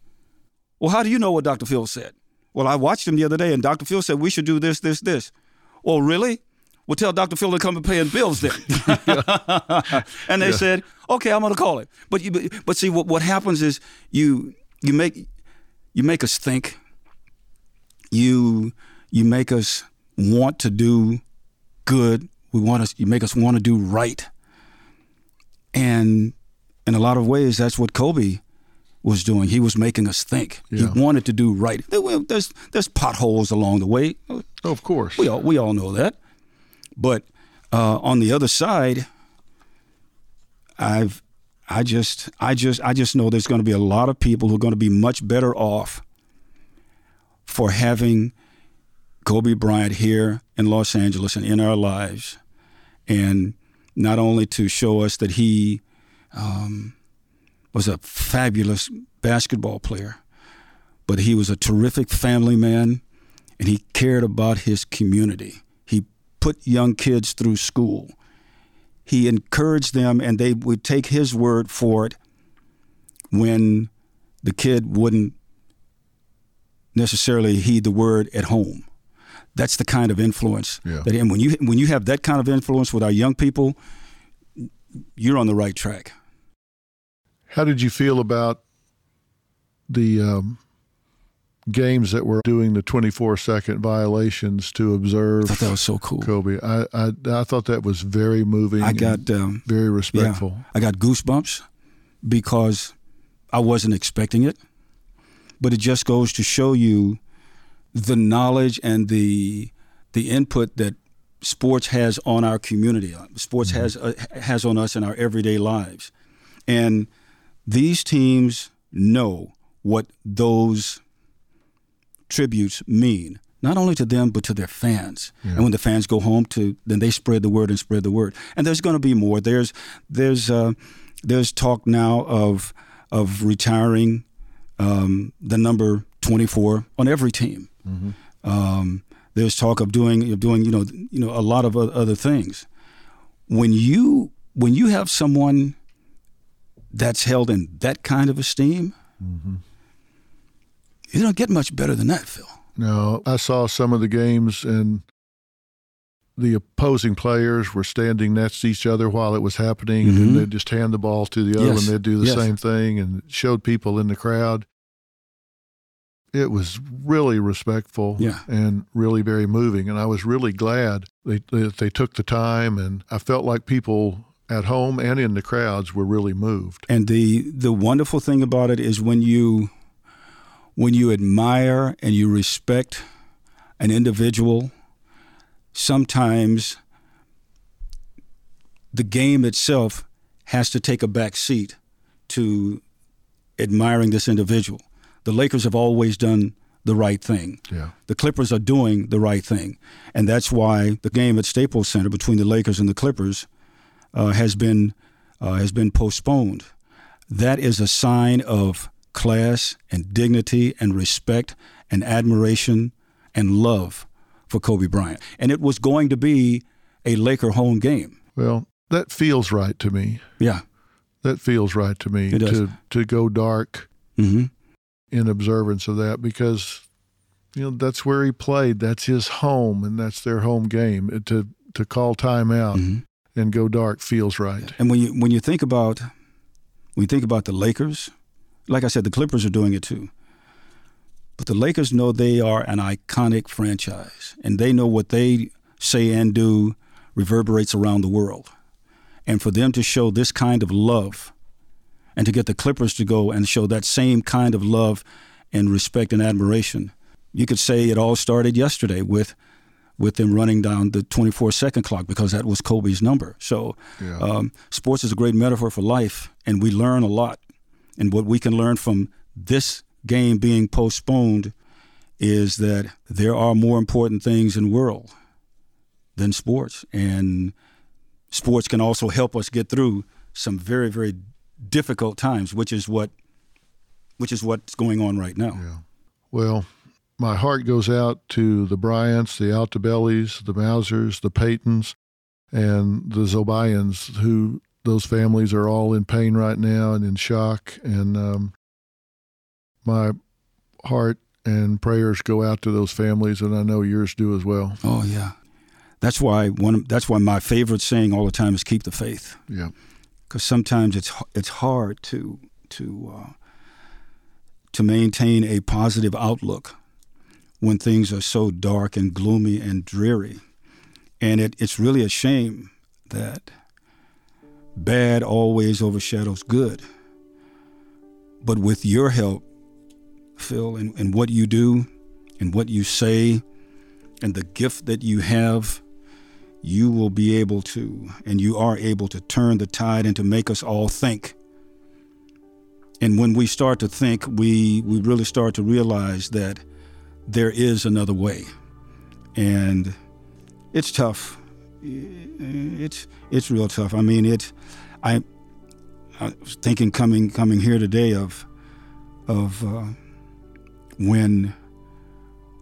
well, how do you know what Dr. Phil said? Well, I watched him the other day, and Dr. Phil said we should do this, this, this. Well, really? Well, tell Dr. Phil to come and pay the bills then. and they yeah. said, okay, I'm going to call him. But you, but see, what, what happens is you you make you make us think. You you make us want to do good. We want us. You make us want to do right. And in a lot of ways, that's what Kobe was doing. He was making us think. Yeah. He wanted to do right. There's there's potholes along the way. Oh, of course. We all we all know that. But uh, on the other side, I've I just I just I just know there's going to be a lot of people who are going to be much better off for having Kobe Bryant here in Los Angeles and in our lives, and not only to show us that he um, was a fabulous basketball player, but he was a terrific family man, and he cared about his community put young kids through school. He encouraged them, and they would take his word for it when the kid wouldn't necessarily heed the word at home. That's the kind of influence yeah. that, and when you when you have that kind of influence with our young people, you're on the right track. How did you feel about the um, games that were doing the 24 second violations to observe. I thought that was so cool. Kobe. I, I, I thought that was very moving. I got um, very respectful. Yeah, I got goosebumps because I wasn't expecting it. But it just goes to show you the knowledge and the the input that sports has on our community. Sports mm-hmm. has uh, has on us in our everyday lives. And these teams know what those tributes mean not only to them but to their fans. Yeah. And when the fans go home, to then they spread the word and spread the word. And there's going to be more. There's there's uh, there's talk now of of retiring um, the number 24 on every team. Mm-hmm. Um, there's talk of doing of doing you know you know a lot of other things. When you when you have someone that's held in that kind of esteem. Mm-hmm you don't get much better than that, Phil. No, I saw some of the games and the opposing players were standing next to each other while it was happening, mm-hmm. and they'd just hand the ball to the other, yes. and they'd do the yes. same thing, and showed people in the crowd. It was really respectful yeah. and really very moving, and I was really glad they, that they took the time, and I felt like people at home and in the crowds were really moved. And the the wonderful thing about it is when you when you admire and you respect an individual, sometimes the game itself has to take a back seat to admiring this individual. The Lakers have always done the right thing. Yeah. The Clippers are doing the right thing. And that's why the game at Staples Center between the Lakers and the Clippers uh, has been uh, has been postponed, that is a sign of class and dignity and respect and admiration and love for Kobe Bryant. And it was going to be a Laker home game. Well, that feels right to me. Yeah. That feels right to me It does. to to go dark hmm in observance of that because you know that's where he played. That's his home, and that's their home game. To to call time out Mhm. and go dark feels right. And when you when you think about when you think about the Lakers, like I said, the Clippers are doing it too. But the Lakers know they are an iconic franchise, and they know what they say and do reverberates around the world. And for them to show this kind of love, and to get the Clippers to go and show that same kind of love and respect and admiration, you could say it all started yesterday with with them running down the 24 second clock because that was Kobe's number. So, Yeah. um, sports is a great metaphor for life, and we learn a lot. And what we can learn from this game being postponed is that there are more important things in the world than sports. And sports can also help us get through some very, very difficult times, which is what which is what's going on right now. Yeah. Well, my heart goes out to the Bryants, the Altobellis, the Mausers, the Paytons, and the Zobayans, who those families are all in pain right now and in shock. And um, my heart and prayers go out to those families, and I know yours do as well. Oh yeah. That's why one that's why my favorite saying all the time is keep the faith. Yeah. because sometimes it's it's hard to to uh, to maintain a positive outlook when things are so dark and gloomy and dreary, and it, it's really a shame that bad always overshadows good. But with your help, Phil, and, and what you do, and what you say, and the gift that you have you will be able to, and you are able to turn the tide and to make us all think. And when we start to think, we, we really start to realize that there is another way. And it's tough. It's it's real tough. I mean, it. I, I was thinking coming coming here today of of uh, when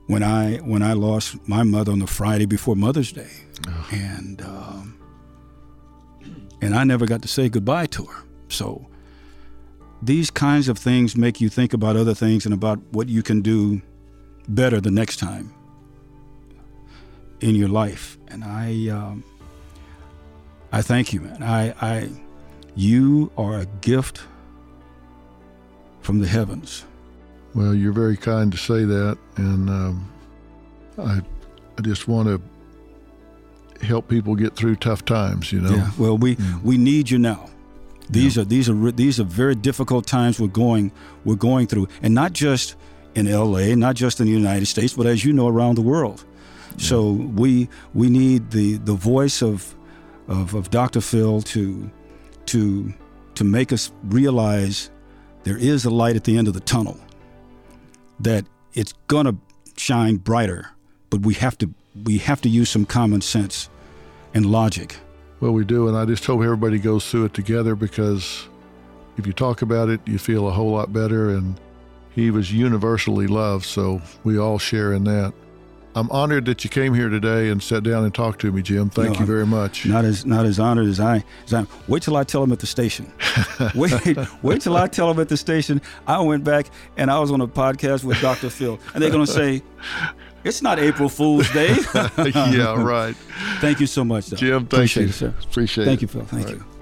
when I when I lost my mother on the Friday before Mother's Day, and um, and I never got to say goodbye to her. So these kinds of things make you think about other things and about what you can do better the next time in your life. And I um, I thank you, man. I I you are a gift from the heavens. Well, you're very kind to say that, and um, I, I just want to help people get through tough times. You know. Yeah. Well, we we need you now. These are these are these are very difficult times we're going we're going through, and not just in L.A., not just in the United States, but as you know, around the world. So we we need the the voice of of, of Dr. Phil to to to make us realize there is a light at the end of the tunnel. That it's gonna shine brighter, but we have to we have to use some common sense and logic. Well, we do, and I just hope everybody goes through it together because if you talk about it, you feel a whole lot better. And he was universally loved, so we all share in that. I'm honored that you came here today and sat down and talked to me, Jim. Thank No, you very much. Not as not as honored as I as I wait till I tell him at the station. wait wait till I tell him at the station. I went back and I was on a podcast with Dr. Phil, and they're gonna say, "It's not April Fool's Day." yeah, right. Thank you so much, Doc. Jim, thank Appreciate you. it, sir. Appreciate Thank it. you, Phil. Thank All you. right.